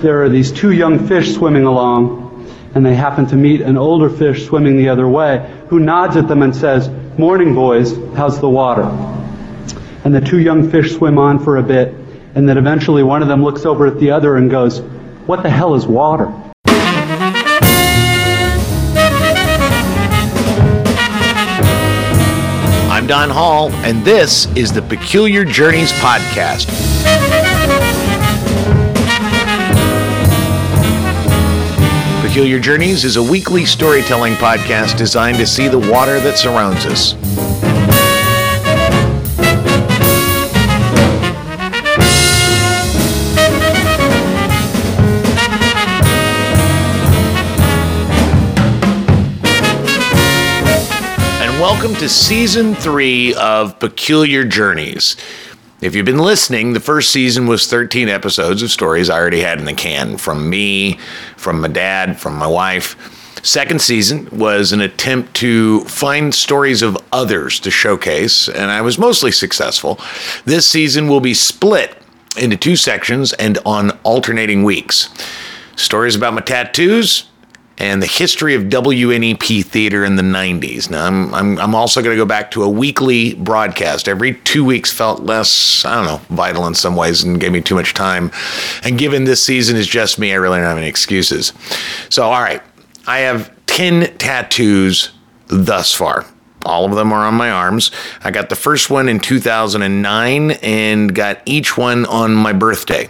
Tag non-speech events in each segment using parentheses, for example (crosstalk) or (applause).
There are these two young fish swimming along, and they happen to meet an older fish swimming the other way, who nods at them and says, Morning, boys, how's the water? And the two young fish swim on for a bit, and then eventually one of them looks over at the other and goes, What the hell is water? I'm Don Hall, and this is the Peculiar Journeys Podcast. Peculiar Journeys is a weekly storytelling podcast designed to see the water that surrounds us. And welcome to season three of Peculiar Journeys. If you've been listening, the first season was 13 episodes of stories I already had in the can from me, from my dad, from my wife. Second season was an attempt to find stories of others to showcase, and I was mostly successful. This season will be split into two sections and on alternating weeks. Stories about my tattoos and the history of WNEP theater in the 90s. Now, I'm, I'm, I'm also going to go back to a weekly broadcast. Every two weeks felt less, I don't know, vital in some ways and gave me too much time. And given this season is just me, I really don't have any excuses. So, all right, I have 10 tattoos thus far. All of them are on my arms. I got the first one in 2009 and got each one on my birthday.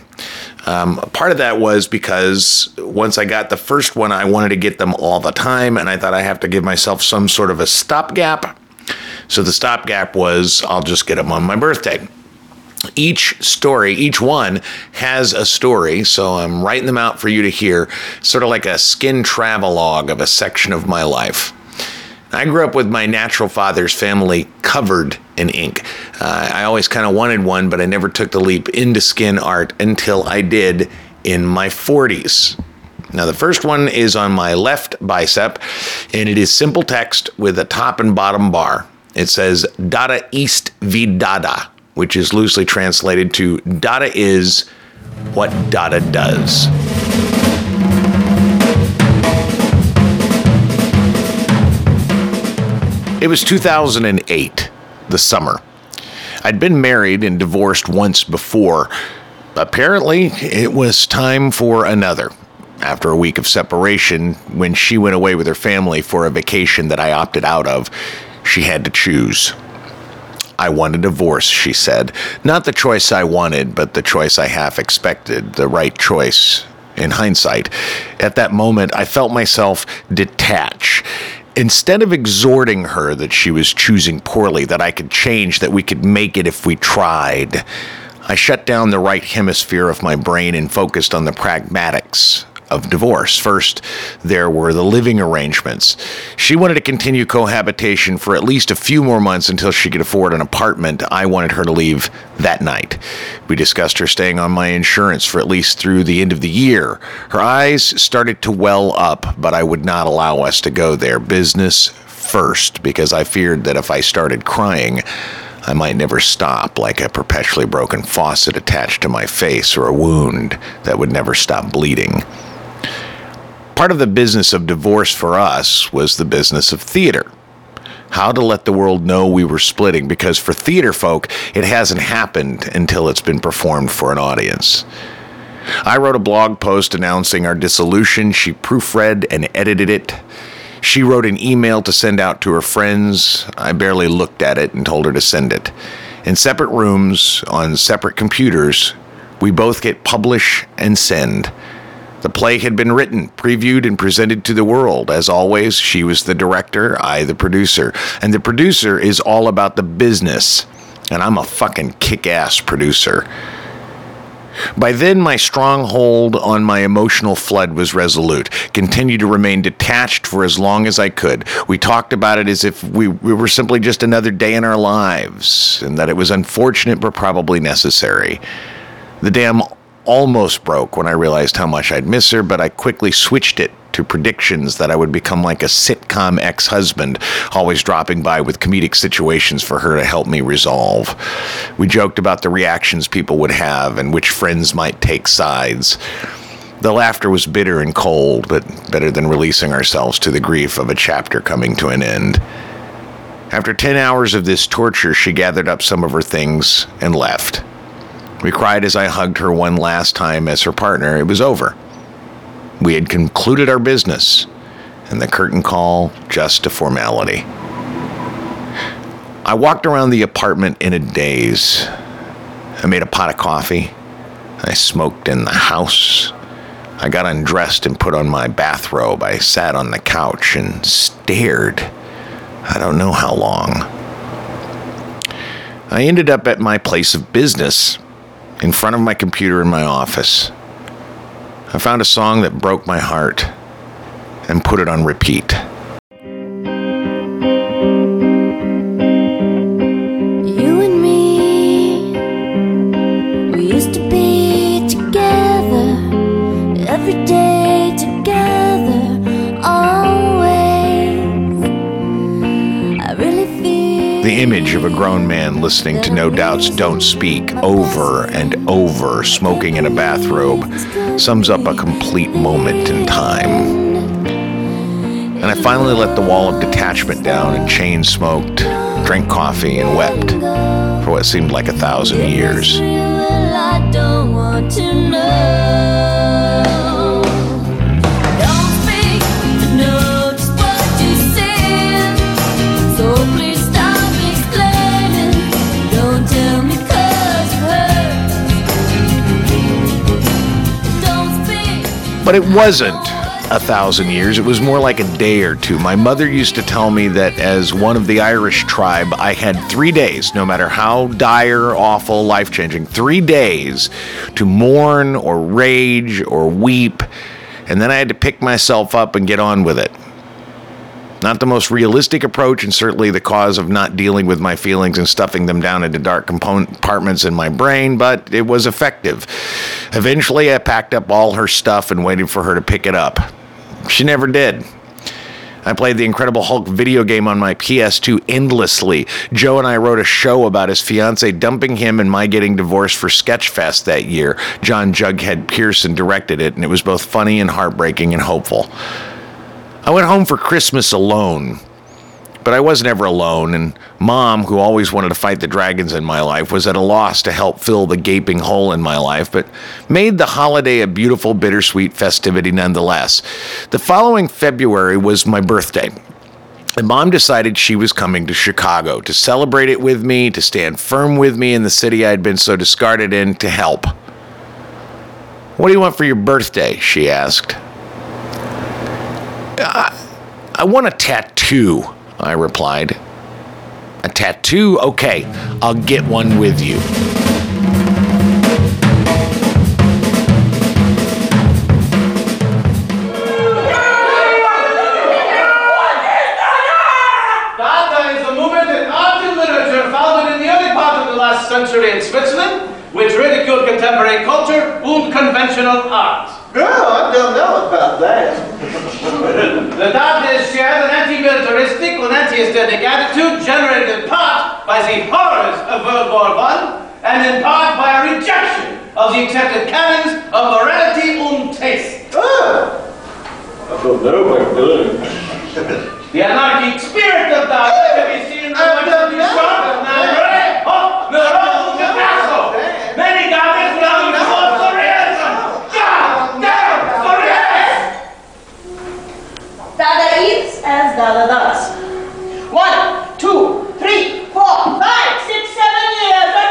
Um, part of that was because once I got the first one, I wanted to get them all the time, and I thought I have to give myself some sort of a stopgap. So the stopgap was I'll just get them on my birthday. Each story, each one has a story, so I'm writing them out for you to hear, sort of like a skin travelogue of a section of my life. I grew up with my natural father's family covered in ink. Uh, I always kind of wanted one, but I never took the leap into skin art until I did in my 40s. Now, the first one is on my left bicep, and it is simple text with a top and bottom bar. It says Dada East V Dada, which is loosely translated to Dada is what Dada does. It was 2008, the summer. I'd been married and divorced once before. Apparently, it was time for another. After a week of separation, when she went away with her family for a vacation that I opted out of, she had to choose. I want a divorce, she said. Not the choice I wanted, but the choice I half expected, the right choice in hindsight. At that moment, I felt myself detach. Instead of exhorting her that she was choosing poorly, that I could change, that we could make it if we tried, I shut down the right hemisphere of my brain and focused on the pragmatics of divorce. First, there were the living arrangements. She wanted to continue cohabitation for at least a few more months until she could afford an apartment. I wanted her to leave that night. We discussed her staying on my insurance for at least through the end of the year. Her eyes started to well up, but I would not allow us to go there. Business first, because I feared that if I started crying, I might never stop, like a perpetually broken faucet attached to my face or a wound that would never stop bleeding. Part of the business of divorce for us was the business of theater. How to let the world know we were splitting, because for theater folk, it hasn't happened until it's been performed for an audience. I wrote a blog post announcing our dissolution. She proofread and edited it. She wrote an email to send out to her friends. I barely looked at it and told her to send it. In separate rooms, on separate computers, we both get publish and send. The play had been written, previewed, and presented to the world. As always, she was the director, I the producer. And the producer is all about the business. And I'm a fucking kick ass producer. By then, my stronghold on my emotional flood was resolute. Continued to remain detached for as long as I could. We talked about it as if we, we were simply just another day in our lives, and that it was unfortunate but probably necessary. The dam almost broke when I realized how much I'd miss her, but I quickly switched it to predictions that I would become like a sitcom ex husband, always dropping by with comedic situations for her to help me resolve. We joked about the reactions people would have and which friends might take sides. The laughter was bitter and cold, but better than releasing ourselves to the grief of a chapter coming to an end. After 10 hours of this torture, she gathered up some of her things and left. We cried as I hugged her one last time as her partner. It was over. We had concluded our business, and the curtain call just a formality. I walked around the apartment in a daze. I made a pot of coffee. I smoked in the house. I got undressed and put on my bathrobe. I sat on the couch and stared. I don't know how long. I ended up at my place of business, in front of my computer in my office. I found a song that broke my heart and put it on repeat. Grown man listening to No Doubt's Don't Speak over and over, smoking in a bathrobe, sums up a complete moment in time. And I finally let the wall of detachment down and chain smoked, drank coffee, and wept for what seemed like a thousand years. But it wasn't a thousand years. It was more like a day or two. My mother used to tell me that as one of the Irish tribe, I had three days, no matter how dire, awful, life changing, three days to mourn or rage or weep. And then I had to pick myself up and get on with it. Not the most realistic approach, and certainly the cause of not dealing with my feelings and stuffing them down into dark compartments in my brain, but it was effective. Eventually, I packed up all her stuff and waited for her to pick it up. She never did. I played the Incredible Hulk video game on my PS2 endlessly. Joe and I wrote a show about his fiance dumping him and my getting divorced for Sketchfest that year. John Jughead Pearson directed it, and it was both funny and heartbreaking and hopeful. I went home for Christmas alone, but I wasn't ever alone, and mom, who always wanted to fight the dragons in my life, was at a loss to help fill the gaping hole in my life, but made the holiday a beautiful, bittersweet festivity nonetheless. The following February was my birthday. And mom decided she was coming to Chicago to celebrate it with me, to stand firm with me in the city I'd been so discarded in, to help. What do you want for your birthday? she asked. I want a tattoo, I replied. A tattoo? Okay, I'll get one with you. Anti-militaristic and anti-aesthetic attitude generated in part by the horrors of World War I and in part by a rejection of the accepted canons of morality and taste. Oh, I don't know what doing. The anarchic spirit of Dada can be seen in the I much don't of know. Oh, Miro Picasso! Many Dadists now use for surrealism! God damn surrealism! Dada eats as Dada does. One, two, three, four, five, six, seven years, and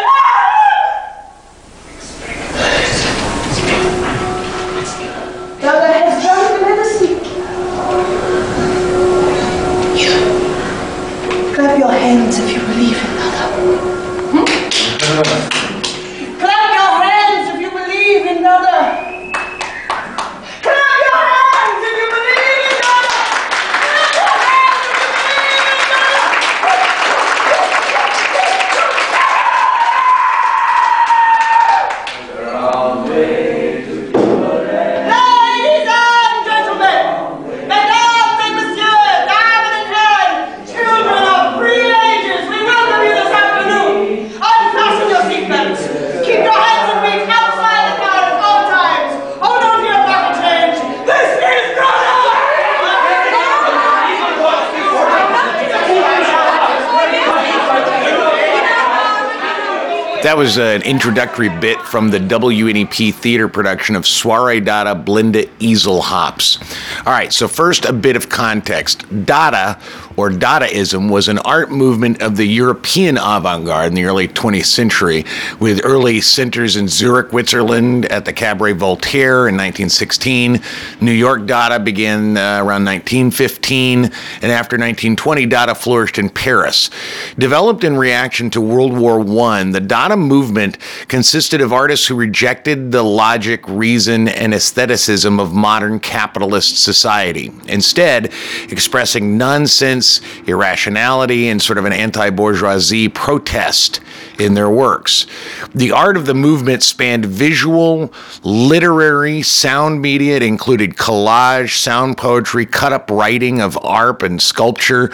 That was an introductory bit from the WNEP theater production of Soiree Dada Blinda Easel Hops. All right, so first a bit of context. Dada, or Dadaism, was an art movement of the European avant garde in the early 20th century, with early centers in Zurich, Switzerland, at the Cabaret Voltaire in 1916. New York Dada began uh, around 1915, and after 1920, Dada flourished in Paris. Developed in reaction to World War I, the Dada movement consisted of artists who rejected the logic, reason, and aestheticism of modern capitalist society, instead, expressing nonsense, irrationality, and sort of an anti bourgeoisie protest in their works. The art of the movement spanned visual, literary, sound media. It included collage, sound poetry, cut up writing of art and sculpture.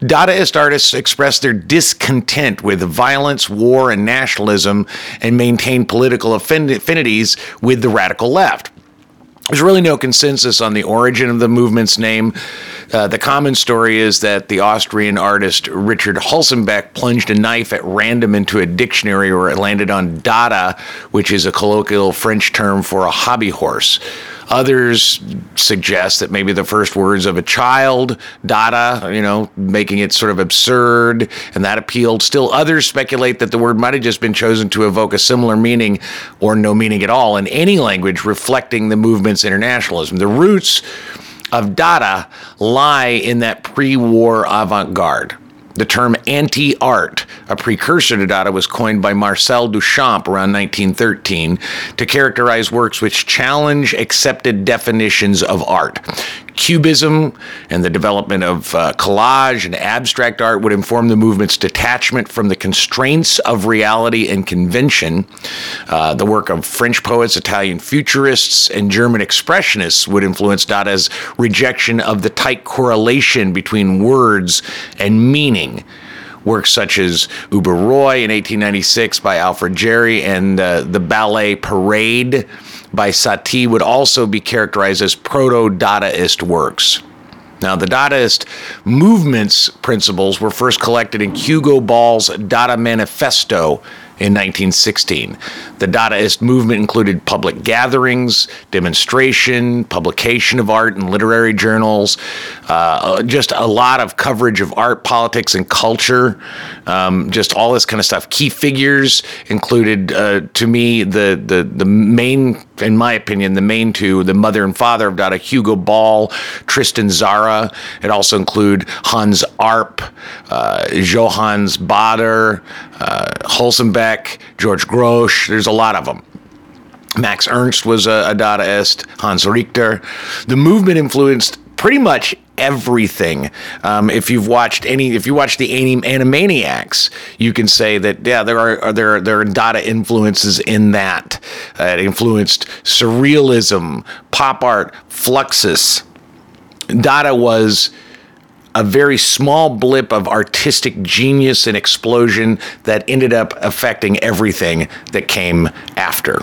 Dadaist artists expressed their discontent with violence, war, and nationalism and maintained political affinities with the radical left. There's really no consensus on the origin of the movement's name. Uh, the common story is that the Austrian artist Richard Huelsenbeck plunged a knife at random into a dictionary where it landed on Dada, which is a colloquial French term for a hobby horse. Others suggest that maybe the first words of a child, Dada, you know, making it sort of absurd, and that appealed. Still, others speculate that the word might have just been chosen to evoke a similar meaning or no meaning at all in any language reflecting the movement's internationalism. The roots of Dada lie in that pre war avant garde. The term anti art, a precursor to Dada, was coined by Marcel Duchamp around 1913 to characterize works which challenge accepted definitions of art. Cubism and the development of uh, collage and abstract art would inform the movement's detachment from the constraints of reality and convention. Uh, the work of French poets, Italian futurists, and German expressionists would influence Dada's rejection of the tight correlation between words and meaning works such as Ubu Roi in 1896 by Alfred Jarry and uh, the ballet Parade by Satie would also be characterized as proto Dadaist works. Now, the Dadaist movement's principles were first collected in Hugo Ball's Dada Manifesto in 1916. The Dadaist movement included public gatherings, demonstration, publication of art in literary journals, uh, just a lot of coverage of art, politics, and culture, um, just all this kind of stuff. Key figures included, uh, to me, the, the, the main, in my opinion, the main two, the mother and father of Dada, Hugo Ball, Tristan Tzara. It also include Hans Arp, uh, Johannes Baader, uh, Huelsenbeck, George Grosz. There's a lot of them. Max Ernst was a, a Dadaist, Hans Richter. The movement influenced pretty much everything. Um, if you've watched any, if you watch the Anim- Animaniacs, you can say that yeah, there are there are, there are Dada influences in that. Uh, it influenced surrealism, pop art, Fluxus. Dada was a very small blip of artistic genius and explosion that ended up affecting everything that came after.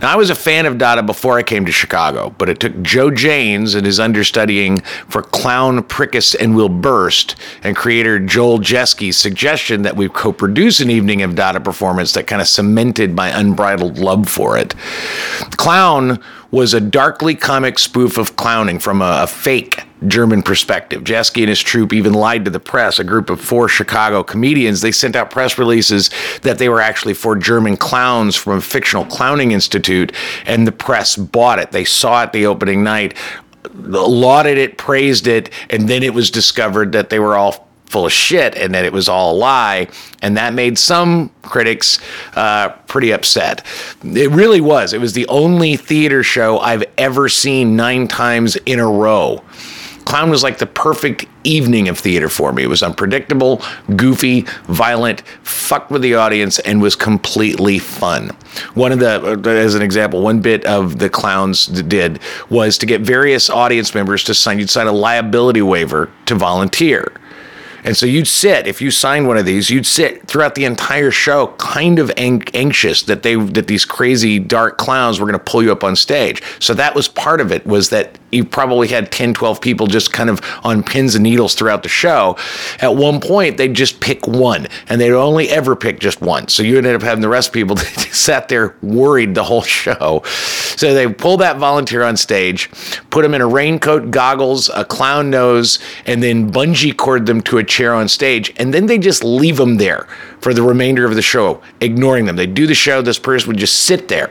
Now, I was a fan of Dada before I came to Chicago, but it took Joe Janes and his understudying for Clown, Prickus, and Will Burst, and creator Joel Jeske's suggestion that we co produce an evening of Dada performance that kind of cemented my unbridled love for it. Clown was a darkly comic spoof of clowning from a, a fake German perspective. Jeske and his troupe even lied to the press. A group of four Chicago comedians, they sent out press releases that they were actually four German clowns from a fictional clowning institute, and the press bought it. They saw it the opening night, lauded it, praised it, and then it was discovered that they were all full of shit and that it was all a lie. And that made some critics uh, pretty upset. It really was. It was the only theater show I've ever seen nine times in a row. Clown was like the perfect evening of theater for me. It was unpredictable, goofy, violent, fucked with the audience, and was completely fun. One of the, uh, as an example, one bit of the clowns did was to get various audience members to sign, you'd sign a liability waiver to volunteer. And so you'd sit, if you signed one of these, you'd sit throughout the entire show kind of ang- anxious that they that these crazy dark clowns were going to pull you up on stage. So that was part of it was that you probably had 10, 12 people just kind of on pins and needles throughout the show. At one point, they'd just pick one, and they'd only ever pick just one. So you ended up having the rest of people (laughs) that sat there worried the whole show. So they pull that volunteer on stage, put him in a raincoat, goggles, a clown nose, and then bungee cord them to a chair on stage, and then they just leave them there for the remainder of the show, ignoring them. They do the show, this person would just sit there.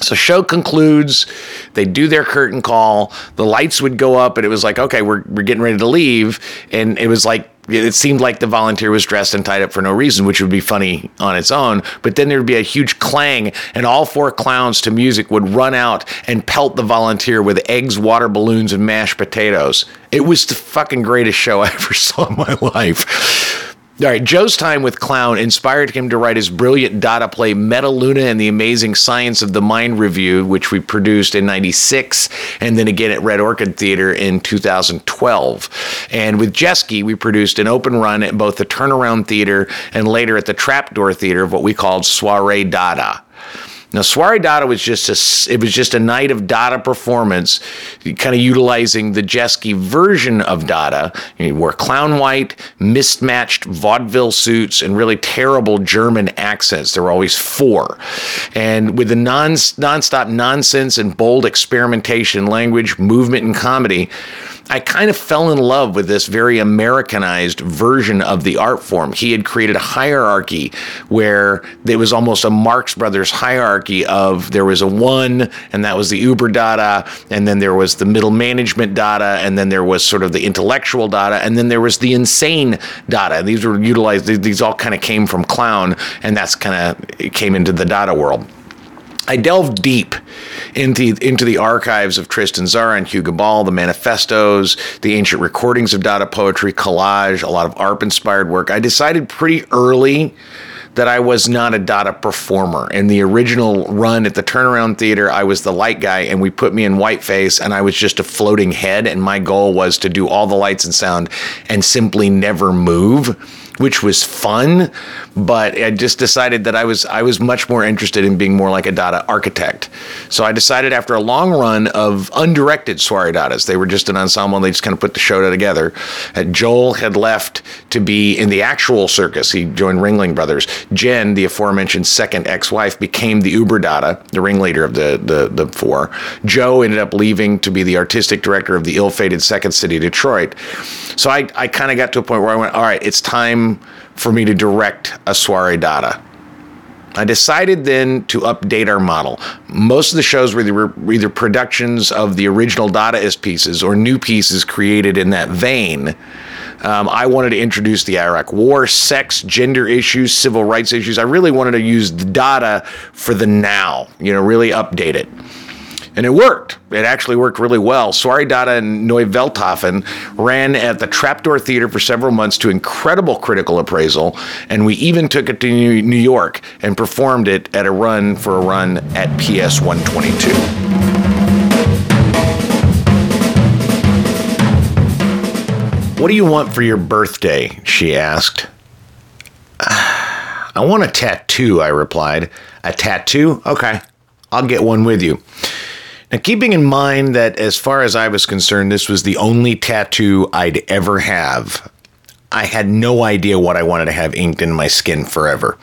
So show concludes, they do their curtain call, the lights would go up and it was like, okay, we're, we're getting ready to leave. And it was like, it seemed like the volunteer was dressed and tied up for no reason, which would be funny on its own. But then there'd be a huge clang, and all four clowns to music would run out and pelt the volunteer with eggs, water balloons, and mashed potatoes. It was the fucking greatest show I ever saw in my (laughs) life. All right, Joe's time with Clown inspired him to write his brilliant Dada play Meta Luna and the Amazing Science of the Mind Review, which we produced in 96 and then again at Red Orchid Theater in 2012. And with Jeske, we produced an open run at both the Turnaround Theater and later at the Trapdoor Theater of what we called Soiree Dada. Now, Soiree Dada was just a it was just a night of Dada performance, kind of utilizing the Jeske version of Dada. You wore clown white, mismatched vaudeville suits, and really terrible German accents. There were always four, and with the non nonstop nonsense and bold experimentation, language, movement, and comedy. I kind of fell in love with this very Americanized version of the art form. He had created a hierarchy where there was almost a Marx Brothers hierarchy of there was a one, and that was the Uber Dada, and then there was the middle management Dada, and then there was sort of the intellectual Dada, and then there was the insane Dada. And these were utilized, these all kind of came from Clown, and that's kind of came into the Dada world. I delved deep into, into the archives of Tristan Tzara and Hugo Ball, the manifestos, the ancient recordings of Dada poetry, collage, a lot of ARP inspired work. I decided pretty early that I was not a Dada performer. In the original run at the Turnaround Theater, I was the light guy, and we put me in whiteface, and I was just a floating head. And my goal was to do all the lights and sound and simply never move which was fun, but I just decided that I was I was much more interested in being more like a Dada architect. So I decided after a long run of undirected soiree Dadas, they were just an ensemble. And they just kind of put the show together. Uh, Joel had left to be in the actual circus. He joined Ringling Brothers. Jen, the aforementioned second ex-wife, became the Uber Dada, the ringleader of the the the four. Joe ended up leaving to be the artistic director of the ill-fated Second City Detroit. So I I kind of got to a point where I went, all right, it's time for me to direct a soiree dada. I decided then to update our model. Most of the shows were either, either productions of the original Dadaist pieces or new pieces created in that vein. Um, I wanted to introduce the Iraq War, sex, gender issues, civil rights issues. I really wanted to use the Dada for the now, you know, really update it. And it worked. It actually worked really well. Soiree Dada and Neuvelthafen ran at the Trapdoor Theater for several months to incredible critical appraisal. And we even took it to New York and performed it at a run for a run at PS 122. What do you want for your birthday? She asked. (sighs) I want a tattoo, I replied. A tattoo? Okay, I'll get one with you. Now, keeping in mind that as far as I was concerned, this was the only tattoo I'd ever have, I had no idea what I wanted to have inked in my skin forever.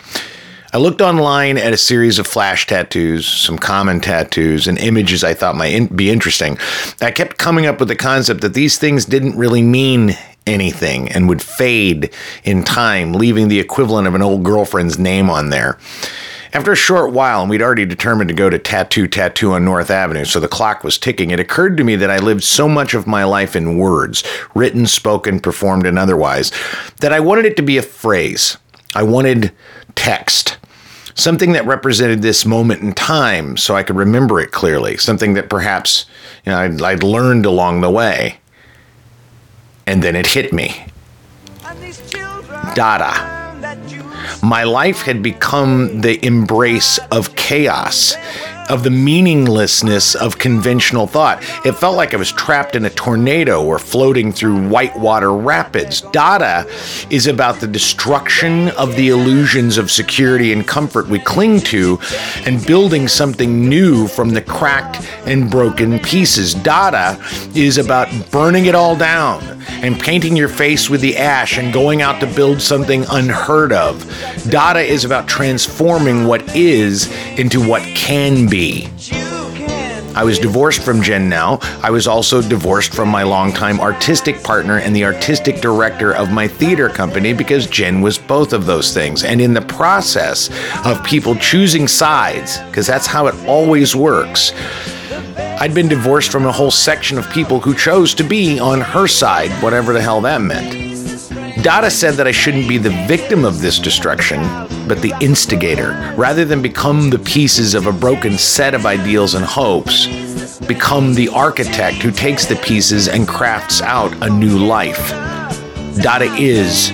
I looked online at a series of flash tattoos, some common tattoos, and images I thought might in- be interesting. I kept coming up with the concept that these things didn't really mean anything and would fade in time, leaving the equivalent of an old girlfriend's name on there. After a short while, and we'd already determined to go to Tattoo Tattoo on North Avenue, so the clock was ticking, it occurred to me that I lived so much of my life in words, written, spoken, performed, and otherwise, that I wanted it to be a phrase. I wanted text. Something that represented this moment in time so I could remember it clearly. Something that perhaps you know, I'd, I'd learned along the way. And then it hit me. Dada. My life had become the embrace of chaos. Of the meaninglessness of conventional thought. It felt like I was trapped in a tornado or floating through whitewater rapids. Dada is about the destruction of the illusions of security and comfort we cling to and building something new from the cracked and broken pieces. Dada is about burning it all down and painting your face with the ash and going out to build something unheard of. Dada is about transforming what is into what can be. I was divorced from Jen now. I was also divorced from my longtime artistic partner and the artistic director of my theater company because Jen was both of those things. And in the process of people choosing sides, because that's how it always works, I'd been divorced from a whole section of people who chose to be on her side, whatever the hell that meant. Dada said that I shouldn't be the victim of this destruction, but the instigator. Rather than become the pieces of a broken set of ideals and hopes, become the architect who takes the pieces and crafts out a new life. Dada is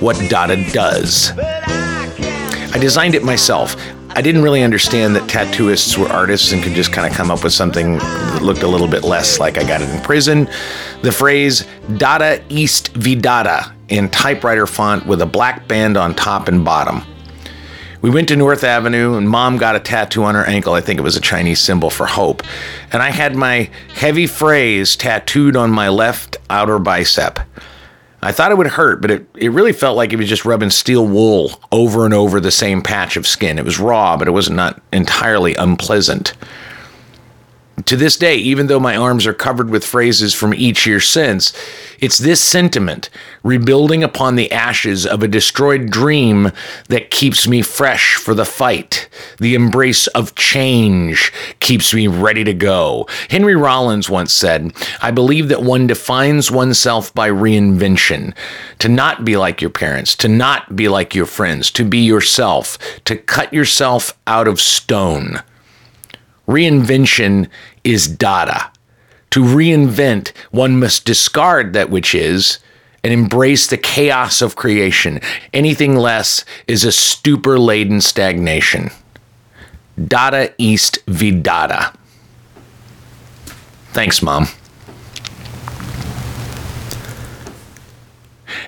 what Dada does. I designed it myself. I didn't really understand that tattooists were artists and could just kind of come up with something that looked a little bit less like I got it in prison. The phrase Dada East Vidada in typewriter font with a black band on top and bottom. We went to North Avenue and mom got a tattoo on her ankle. I think it was a Chinese symbol for hope. And I had my heavy phrase tattooed on my left outer bicep. I thought it would hurt, but it, it really felt like it was just rubbing steel wool over and over the same patch of skin. It was raw, but it was not entirely unpleasant. To this day, even though my arms are covered with phrases from each year since, it's this sentiment, rebuilding upon the ashes of a destroyed dream, that keeps me fresh for the fight. The embrace of change keeps me ready to go. Henry Rollins once said, I believe that one defines oneself by reinvention. To not be like your parents, to not be like your friends, to be yourself, to cut yourself out of stone. Reinvention is Dada. To reinvent, one must discard that which is and embrace the chaos of creation. Anything less is a stupor laden stagnation. Dada East Vidada. Thanks, Mom.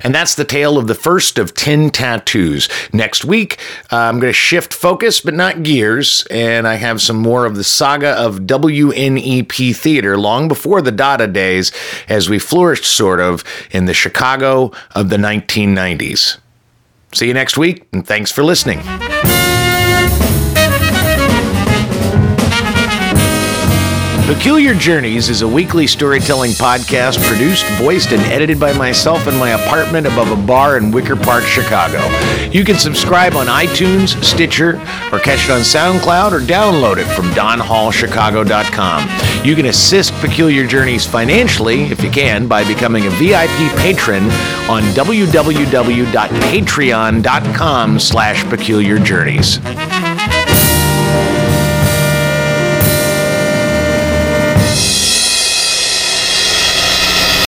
And that's the tale of the first of 10 tattoos. Next week, uh, I'm going to shift focus, but not gears, and I have some more of the saga of WNEP theater long before the Dada days as we flourished, sort of, in the Chicago of the 1990s. See you next week, and thanks for listening. Peculiar Journeys is a weekly storytelling podcast produced, voiced, and edited by myself in my apartment above a bar in Wicker Park, Chicago. You can subscribe on iTunes, Stitcher, or catch it on SoundCloud or download it from donhallchicago.com. You can assist Peculiar Journeys financially, if you can, by becoming a VIP patron on www.patreon.com slash peculiar journeys.